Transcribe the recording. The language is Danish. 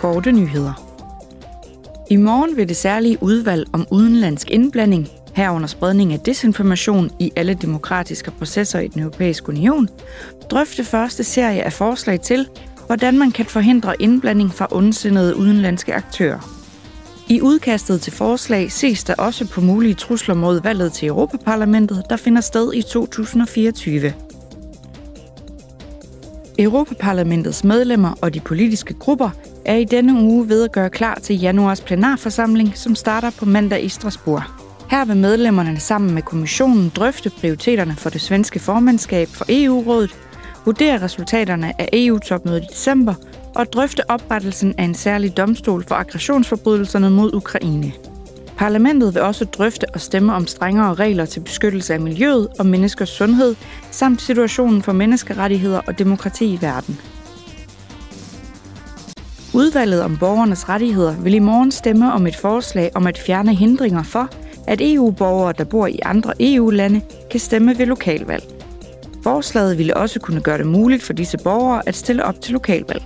korte nyheder. I morgen vil det særlige udvalg om udenlandsk indblanding, herunder spredning af desinformation i alle demokratiske processer i den europæiske union, drøfte første serie af forslag til, hvordan man kan forhindre indblanding fra ondsindede udenlandske aktører. I udkastet til forslag ses der også på mulige trusler mod valget til Europaparlamentet, der finder sted i 2024. Europaparlamentets medlemmer og de politiske grupper er i denne uge ved at gøre klar til januars plenarforsamling, som starter på mandag i Strasbourg. Her vil medlemmerne sammen med kommissionen drøfte prioriteterne for det svenske formandskab for EU-rådet, vurdere resultaterne af EU-topmødet i december og drøfte oprettelsen af en særlig domstol for aggressionsforbrydelserne mod Ukraine. Parlamentet vil også drøfte og stemme om strengere regler til beskyttelse af miljøet og menneskers sundhed, samt situationen for menneskerettigheder og demokrati i verden. Udvalget om borgernes rettigheder vil i morgen stemme om et forslag om at fjerne hindringer for, at EU-borgere, der bor i andre EU-lande, kan stemme ved lokalvalg. Forslaget ville også kunne gøre det muligt for disse borgere at stille op til lokalvalg.